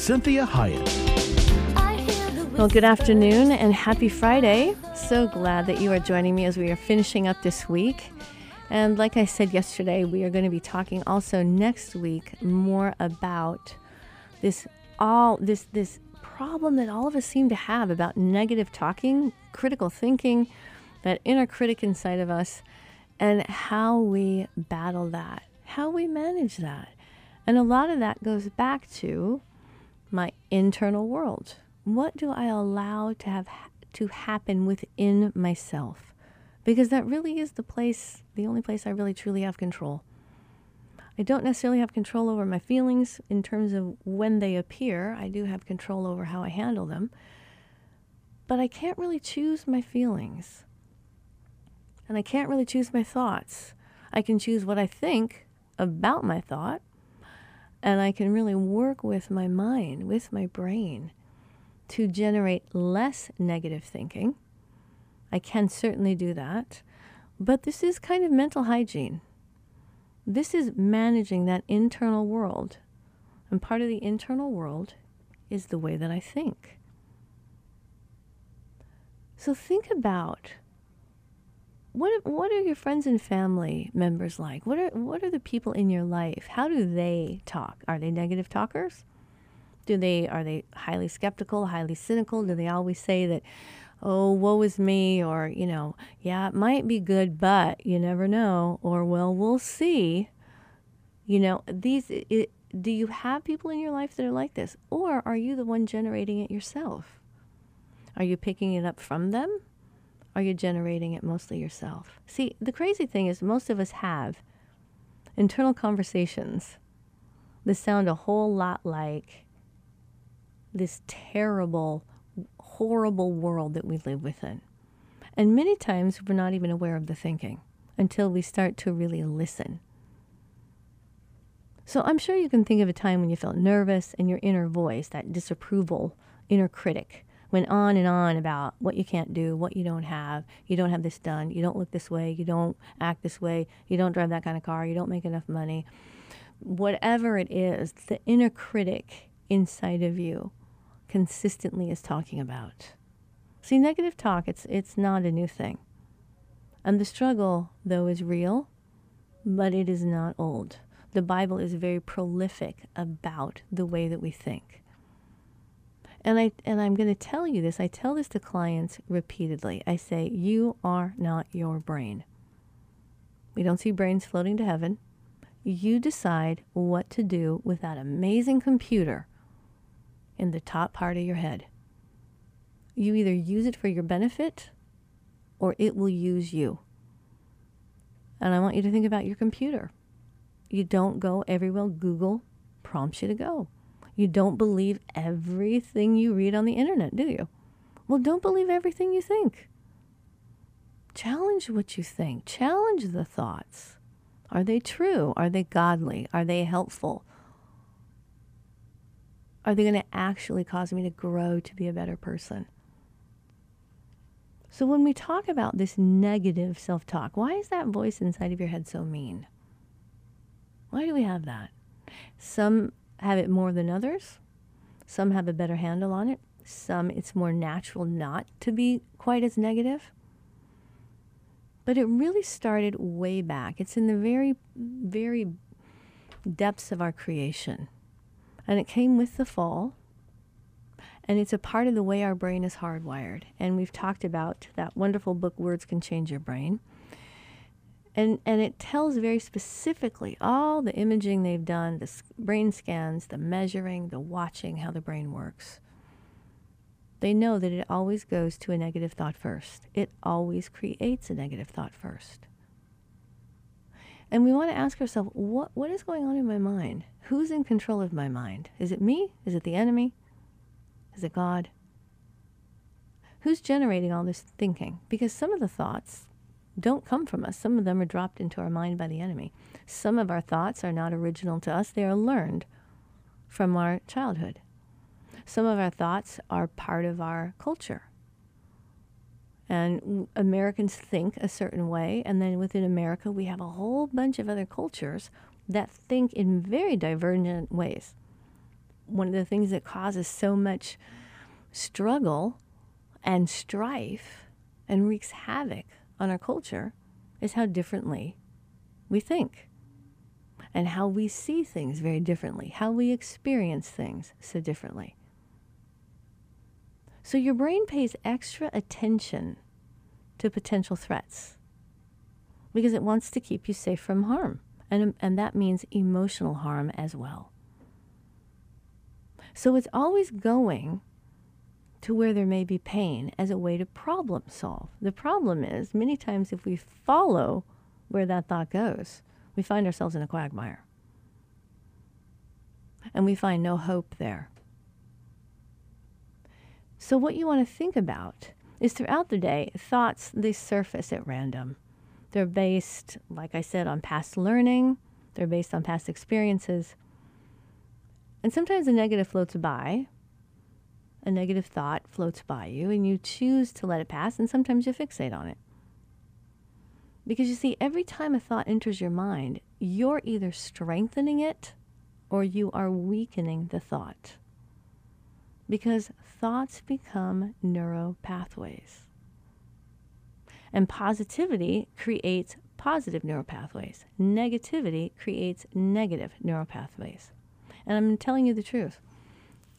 Cinthia Hiett. Well, good afternoon and happy Friday. So glad that you are joining me as we are finishing up this week. And like I said yesterday, we are going to be talking also next week more about this all this this problem that all of us seem to have about negative talking, critical thinking, that inner critic inside of us, and how we battle that, how we manage that. And a lot of that goes back to my internal world. What do I allow to have to happen within myself? Because that really is the place, the only place I really truly have control. I don't necessarily have control over my feelings in terms of when they appear. I do have control over how I handle them. But I can't really choose my feelings. And I can't really choose my thoughts. I can choose what I think about my thought. And I can really work with my mind, with my brain, to generate less negative thinking. I can certainly do that. But this is kind of mental hygiene. This is managing that internal world. And part of the internal world is the way that I think. So think about what what are your friends and family members like? What are what are the people in your life? How do they talk? Are they negative talkers? Do they are they highly skeptical, highly cynical? Do they always say that oh, woe is me, or, you know, yeah, it might be good, but you never know, or, well, we'll see. You know, these, it, do you have people in your life that are like this? Or are you the one generating it yourself? Are you picking it up from them? Are you generating it mostly yourself? See, the crazy thing is, most of us have internal conversations that sound a whole lot like this terrible horrible world that we live within. And many times we're not even aware of the thinking until we start to really listen. So I'm sure you can think of a time when you felt nervous and your inner voice, that disapproval, inner critic, went on and on about what you can't do, what you don't have, you don't have this done, you don't look this way, you don't act this way, you don't drive that kind of car, you don't make enough money. Whatever it is, the inner critic inside of you consistently is talking about. See, negative talk, it's, it's not a new thing. And the struggle, though, is real, but it is not old. The Bible is very prolific about the way that we think. And, I, and I'm going to tell you this. I tell this to clients repeatedly. I say, You are not your brain. We don't see brains floating to heaven. You decide what to do with that amazing computer in the top part of your head. You either use it for your benefit or it will use you. And I want you to think about your computer. You don't go everywhere Google prompts you to go. You don't believe everything you read on the internet, do you? Well, don't believe everything you think. Challenge what you think, challenge the thoughts. Are they true? Are they godly? Are they helpful? Are they going to actually cause me to grow to be a better person? So, when we talk about this negative self talk, why is that voice inside of your head so mean? Why do we have that? Some have it more than others. Some have a better handle on it. Some it's more natural not to be quite as negative. But it really started way back. It's in the very, very depths of our creation. And it came with the fall. And it's a part of the way our brain is hardwired. And we've talked about that wonderful book, Words Can Change Your Brain. And, and it tells very specifically all the imaging they've done, the brain scans, the measuring, the watching, how the brain works. They know that it always goes to a negative thought first. It always creates a negative thought first. And we want to ask ourselves, what, what is going on in my mind? Who's in control of my mind? Is it me? Is it the enemy? Is it God? Who's generating all this thinking? Because some of the thoughts don't come from us. Some of them are dropped into our mind by the enemy. Some of our thoughts are not original to us, they are learned from our childhood. Some of our thoughts are part of our culture. And Americans think a certain way, and then within America, we have a whole bunch of other cultures that think in very divergent ways. One of the things that causes so much struggle and strife and wreaks havoc on our culture is how differently we think and how we see things very differently, how we experience things so differently. So your brain pays extra attention to potential threats because it wants to keep you safe from harm. And, and that means emotional harm as well. So it's always going to where there may be pain as a way to problem solve. The problem is, many times, if we follow where that thought goes, we find ourselves in a quagmire. And we find no hope there. So, what you want to think about is throughout the day, thoughts, they surface at random. They're based, like I said, on past learning, they're based on past experiences. And sometimes a negative floats by, a negative thought floats by you, and you choose to let it pass, and sometimes you fixate on it. Because you see, every time a thought enters your mind, you're either strengthening it or you are weakening the thought. Because thoughts become neural pathways. And positivity creates positive neural pathways. Negativity creates negative neural pathways. And I'm telling you the truth.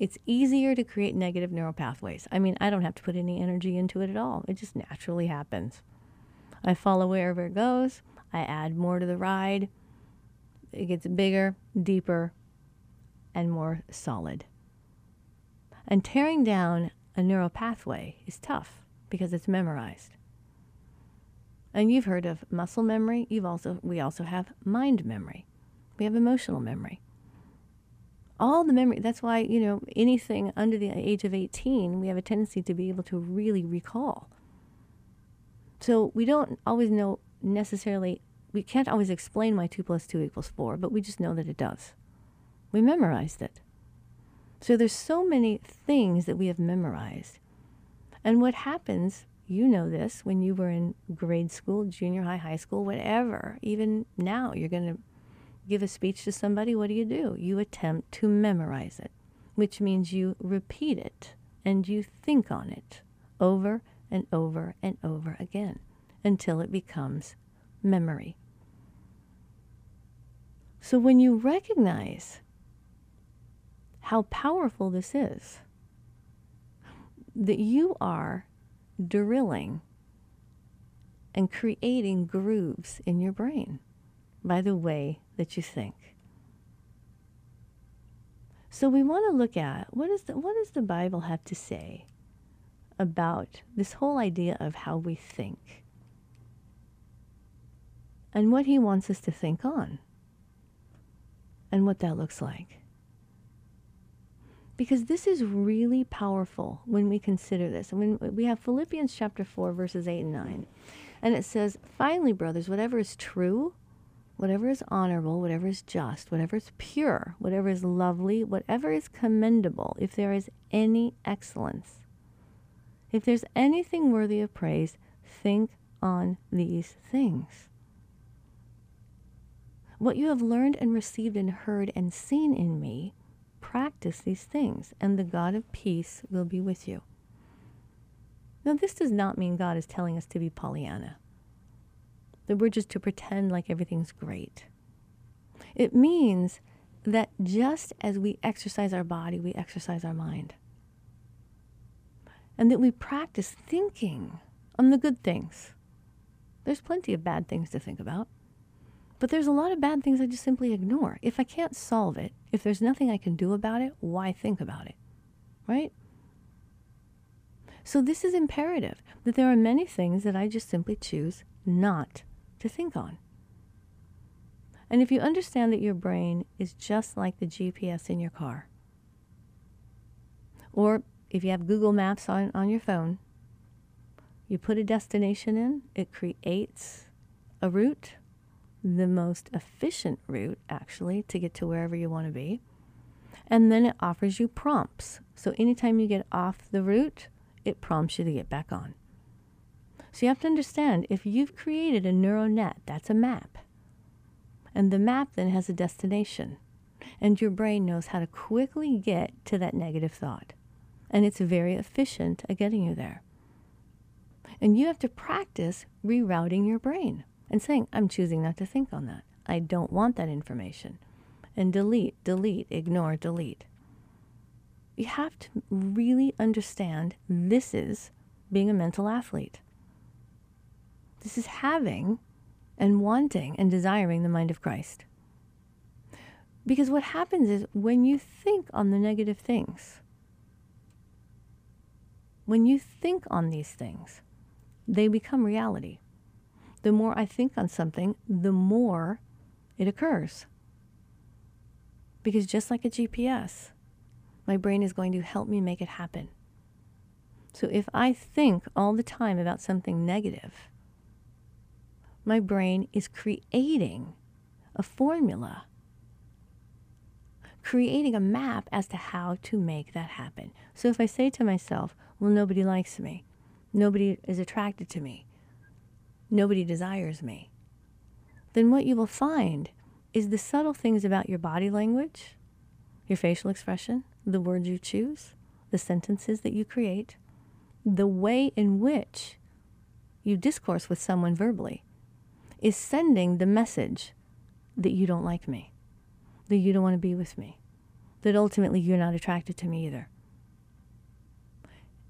It's easier to create negative neural pathways. I mean, I don't have to put any energy into it at all. It just naturally happens. I follow wherever it goes. I add more to the ride. It gets bigger, deeper, and more solid. And tearing down a neural pathway is tough because it's memorized. And you've heard of muscle memory. You've also we also have mind memory. We have emotional memory. All the memory. That's why you know anything under the age of 18, we have a tendency to be able to really recall. So we don't always know necessarily. We can't always explain why two plus two equals four, but we just know that it does. We memorized it. So there's so many things that we have memorized. And what happens, you know this, when you were in grade school, junior high, high school, whatever, even now you're going to give a speech to somebody, what do you do? You attempt to memorize it, which means you repeat it and you think on it over and over and over again until it becomes memory. So when you recognize how powerful this is. That you are drilling and creating grooves in your brain by the way that you think. So we want to look at what is the, what does the Bible have to say about this whole idea of how we think and what he wants us to think on and what that looks like because this is really powerful when we consider this. And when we have Philippians chapter 4, verses 8 and 9. And it says, Finally, brothers, whatever is true, whatever is honorable, whatever is just, whatever is pure, whatever is lovely, whatever is commendable, if there is any excellence, if there's anything worthy of praise, think on these things. What you have learned and received and heard and seen in me, practice these things, and the God of peace will be with you. Now, this does not mean God is telling us to be Pollyanna, that we're just to pretend like everything's great. It means that just as we exercise our body, we exercise our mind. And that we practice thinking on the good things. There's plenty of bad things to think about. But there's a lot of bad things I just simply ignore. If I can't solve it, if there's nothing I can do about it, why think about it? Right? So this is imperative that there are many things that I just simply choose not to think on. And if you understand that your brain is just like the GPS in your car, or if you have Google Maps on, on your phone, you put a destination in, it creates a route, the most efficient route, actually, to get to wherever you want to be. And then it offers you prompts. So anytime you get off the route, it prompts you to get back on. So you have to understand if you've created a neural net, that's a map. And the map then has a destination. And your brain knows how to quickly get to that negative thought. And it's very efficient at getting you there. And you have to practice rerouting your brain and saying, I'm choosing not to think on that. I don't want that information. And delete, delete, ignore, delete. You have to really understand this is being a mental athlete. This is having and wanting and desiring the mind of Christ. Because what happens is when you think on the negative things, when you think on these things, they become reality. The more I think on something, the more it occurs. Because just like a GPS, my brain is going to help me make it happen. So if I think all the time about something negative, my brain is creating a formula, creating a map as to how to make that happen. So if I say to myself, well, nobody likes me, nobody is attracted to me, nobody desires me, then what you will find is the subtle things about your body language, your facial expression, the words you choose, the sentences that you create, the way in which you discourse with someone verbally is sending the message that you don't like me, that you don't want to be with me, that ultimately you're not attracted to me either.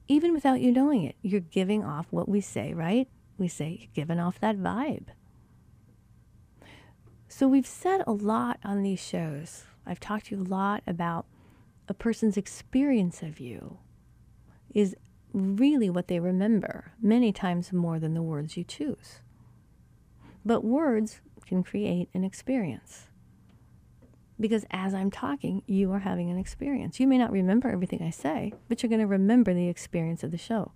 Even without you knowing it, you're giving off what we say, right? We say you're giving off that vibe. So we've said a lot on these shows. I've talked to you a lot about a person's experience of you is really what they remember, many times more than the words you choose. But words can create an experience. Because as I'm talking, you are having an experience. You may not remember everything I say, but you're going to remember the experience of the show.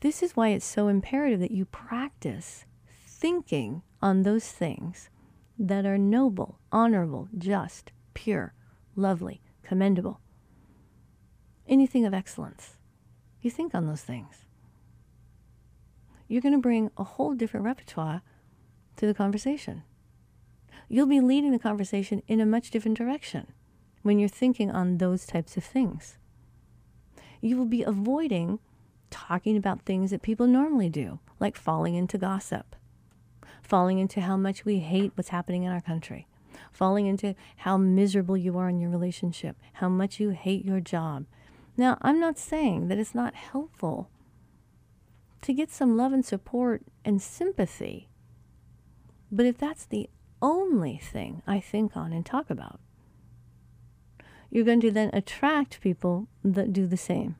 This is why it's so imperative that you practice thinking on those things that are noble, honorable, just, pure, lovely, commendable. Anything of excellence. You think on those things you're going to bring a whole different repertoire to the conversation. You'll be leading the conversation in a much different direction when you're thinking on those types of things. You will be avoiding talking about things that people normally do, like falling into gossip, falling into how much we hate what's happening in our country, falling into how miserable you are in your relationship, how much you hate your job. Now, I'm not saying that it's not helpful to get some love and support and sympathy. But if that's the only thing I think on and talk about, you're going to then attract people that do the same.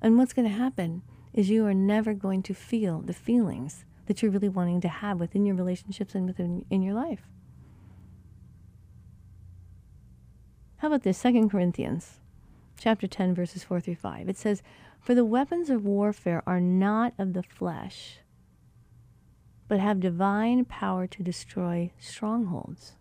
And what's going to happen is you are never going to feel the feelings that you're really wanting to have within your relationships and within in your life. How about this? Second Corinthians chapter 10 verses 4 through 5. It says, for the weapons of warfare are not of the flesh, but have divine power to destroy strongholds.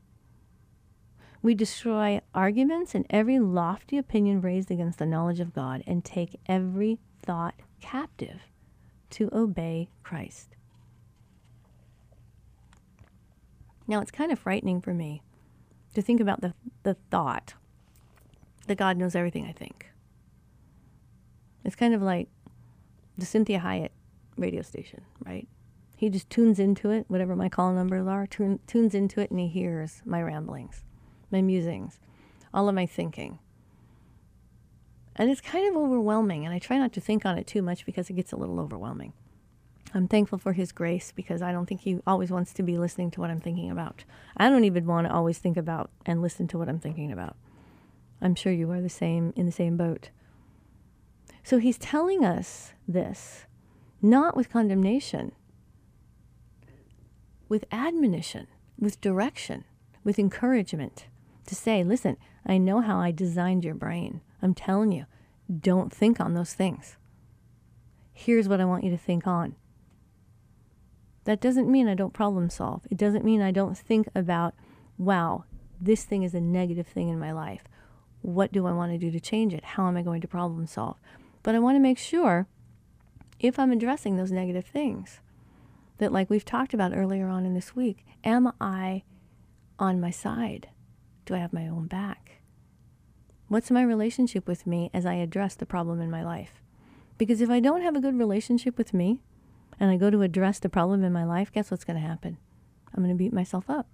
We destroy arguments and every lofty opinion raised against the knowledge of God and take every thought captive to obey Christ. Now, it's kind of frightening for me to think about the, the thought that God knows everything I think. It's kind of like the Cinthia Hiett radio station, right? He just tunes into it, whatever my call numbers are, tune, tunes into it, and he hears my ramblings, my musings, all of my thinking. And it's kind of overwhelming, and I try not to think on it too much because it gets a little overwhelming. I'm thankful for his grace because I don't think he always wants to be listening to what I'm thinking about. I don't even want to always think about and listen to what I'm thinking about. I'm sure you are the same in the same boat. So he's telling us this, not with condemnation, with admonition, with direction, with encouragement to say, listen, I know how I designed your brain. I'm telling you, don't think on those things. Here's what I want you to think on. That doesn't mean I don't problem solve. It doesn't mean I don't think about, wow, this thing is a negative thing in my life. What do I want to do to change it? How am I going to problem solve? But I want to make sure if I'm addressing those negative things that, like we've talked about earlier on in this week, am I on my side? Do I have my own back? What's my relationship with me as I address the problem in my life? Because if I don't have a good relationship with me and I go to address the problem in my life, guess what's going to happen? I'm going to beat myself up.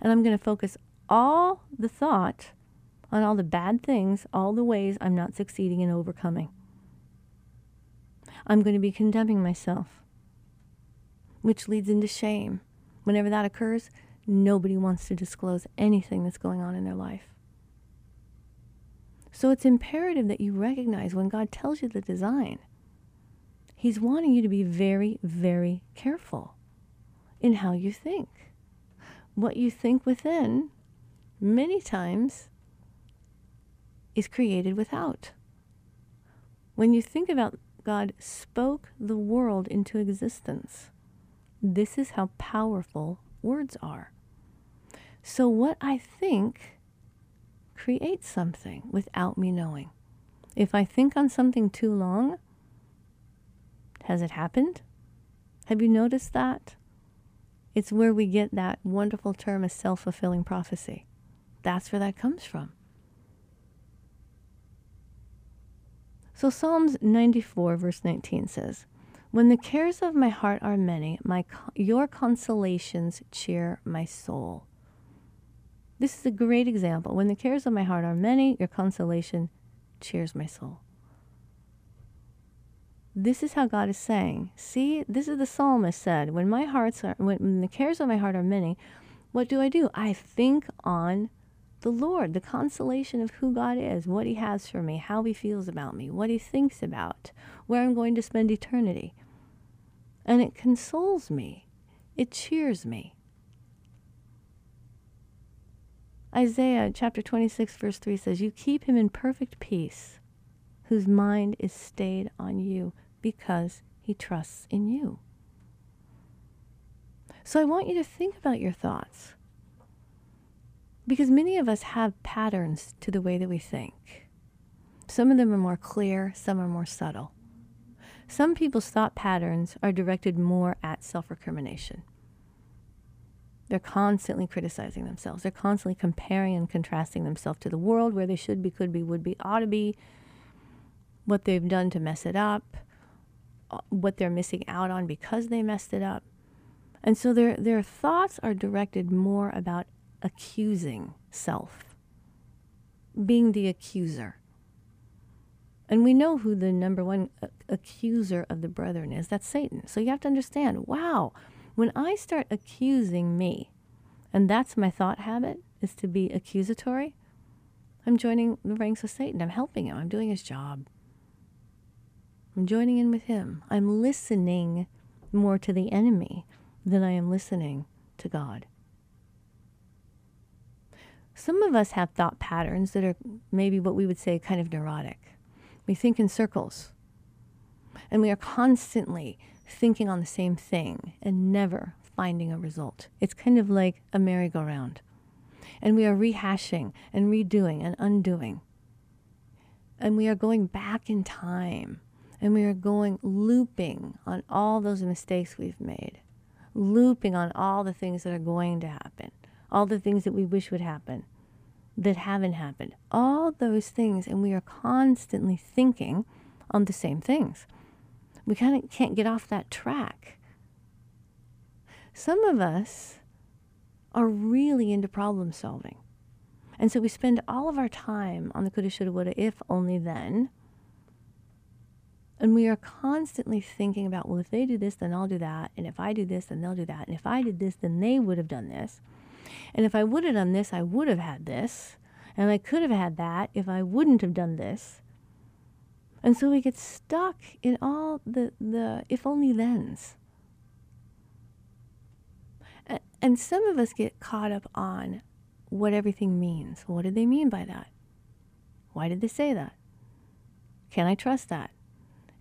And I'm going to focus all the thought on all the bad things, all the ways I'm not succeeding in overcoming. I'm going to be condemning myself, which leads into shame. Whenever that occurs, nobody wants to disclose anything that's going on in their life. So it's imperative that you recognize when God tells you the design, He's wanting you to be very, very careful in how you think. What you think within, many times, is created without. When you think about God spoke the world into existence, this is how powerful words are. So, what I think creates something without me knowing. If I think on something too long, has it happened? Have you noticed that? It's where we get that wonderful term of self fulfilling prophecy. That's where that comes from. So, Psalms 94, verse 19 says, when the cares of my heart are many, my, your consolations cheer my soul. This is a great example. When the cares of my heart are many, your consolation cheers my soul. This is how God is saying. See, this is the psalmist said, when my hearts are when, when the cares of my heart are many, what do I do? I think on the Lord, the consolation of who God is, what He has for me, how He feels about me, what He thinks about, where I'm going to spend eternity. And it consoles me, it cheers me. Isaiah chapter 26, verse 3 says, You keep him in perfect peace, whose mind is stayed on you because he trusts in you. So I want you to think about your thoughts because many of us have patterns to the way that we think. Some of them are more clear, some are more subtle. Some people's thought patterns are directed more at self recrimination. They're constantly criticizing themselves. They're constantly comparing and contrasting themselves to the world where they should be, could be, would be, ought to be, what they've done to mess it up, uh, what they're missing out on because they messed it up. And so their, their thoughts are directed more about accusing self, being the accuser. And we know who the number one uh, accuser of the brethren is. That's Satan. So you have to understand wow, when I start accusing me, and that's my thought habit, is to be accusatory, I'm joining the ranks of Satan. I'm helping him. I'm doing his job. I'm joining in with him. I'm listening more to the enemy than I am listening to God. Some of us have thought patterns that are maybe what we would say kind of neurotic. We think in circles. And we are constantly thinking on the same thing and never finding a result. It's kind of like a merry-go-round. And we are rehashing and redoing and undoing. And we are going back in time and we are going looping on all those mistakes we've made, looping on all the things that are going to happen, all the things that we wish would happen that haven't happened, all those things, and we are constantly thinking on the same things. We kind of can't get off that track. Some of us are really into problem solving. And so we spend all of our time on the coulda, shoulda, woulda, if only then. And we are constantly thinking about, well, if they do this, then I'll do that. And if I do this, then they'll do that. And if I did this, then they would have done this. And if I would have done this, I would have had this. And I could have had that if I wouldn't have done this. And so we get stuck in all the, the if only thens. And some of us get caught up on what everything means. What did they mean by that? Why did they say that? Can I trust that?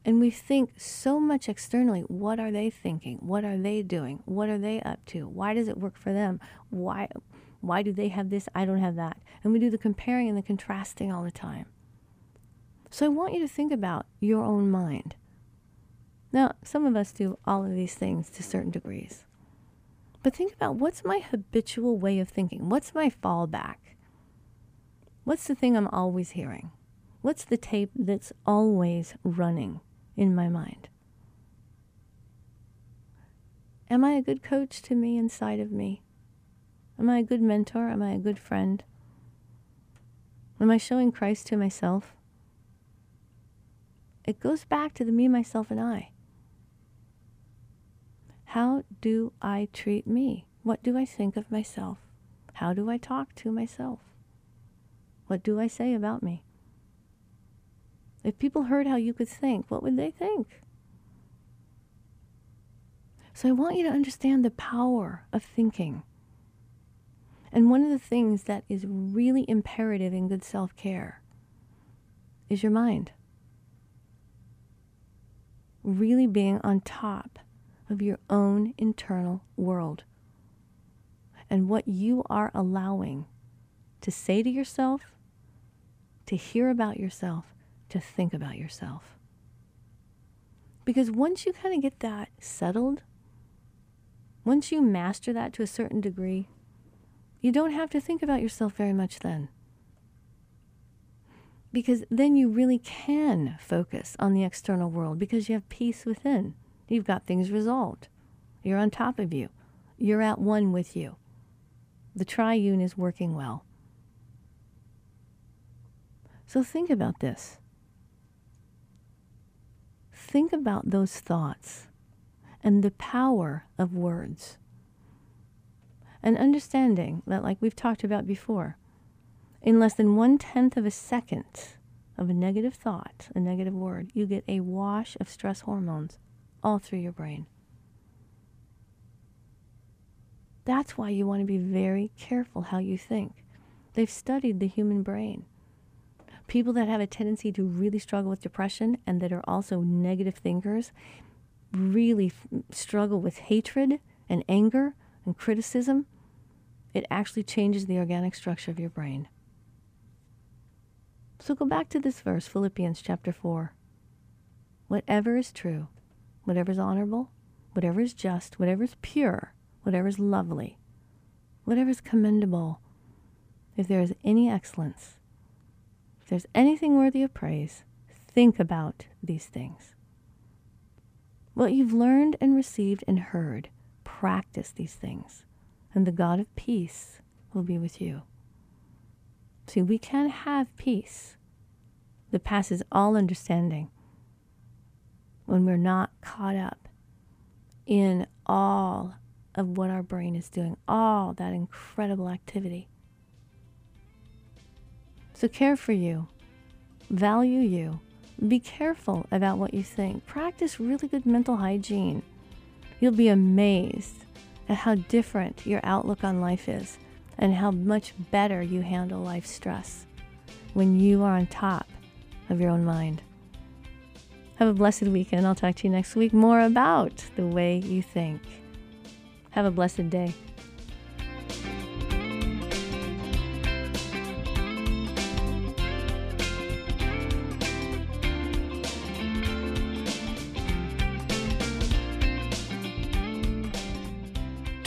And we think so much externally. What are they thinking? What are they doing? What are they up to? Why does it work for them? Why why do they have this? I don't have that. And we do the comparing and the contrasting all the time. So I want you to think about your own mind. Now, some of us do all of these things to certain degrees. But think about what's my habitual way of thinking? What's my fallback? What's the thing I'm always hearing? What's the tape that's always running in my mind? Am I a good coach to me inside of me? Am I a good mentor? Am I a good friend? Am I showing Christ to myself? It goes back to the me, myself, and I. How do I treat me? What do I think of myself? How do I talk to myself? What do I say about me? If people heard how you could think, what would they think? So I want you to understand the power of thinking. And one of the things that is really imperative in good self care is your mind. Really being on top of your own internal world and what you are allowing to say to yourself, to hear about yourself, to think about yourself. Because once you kind of get that settled, once you master that to a certain degree, you don't have to think about yourself very much then. Because then you really can focus on the external world because you have peace within. You've got things resolved. You're on top of you. You're at one with you. The triune is working well. So think about this. Think about those thoughts and the power of words. And understanding that, like we've talked about before, in less than one tenth of a second of a negative thought, a negative word, you get a wash of stress hormones all through your brain. That's why you want to be very careful how you think. They've studied the human brain. People that have a tendency to really struggle with depression and that are also negative thinkers really f- struggle with hatred and anger and criticism. It actually changes the organic structure of your brain. So go back to this verse, Philippians chapter 4. Whatever is true, whatever is honorable, whatever is just, whatever is pure, whatever is lovely, whatever is commendable, if there is any excellence, if there's anything worthy of praise, think about these things. What you've learned and received and heard, practice these things, and the God of peace will be with you. See, we can have peace that passes all understanding when we're not caught up in all of what our brain is doing, all that incredible activity. So care for you, value you, be careful about what you think, practice really good mental hygiene. You'll be amazed at how different your outlook on life is and how much better you handle life stress when you are on top of your own mind. Have a blessed weekend. I'll talk to you next week more about the way you think. Have a blessed day.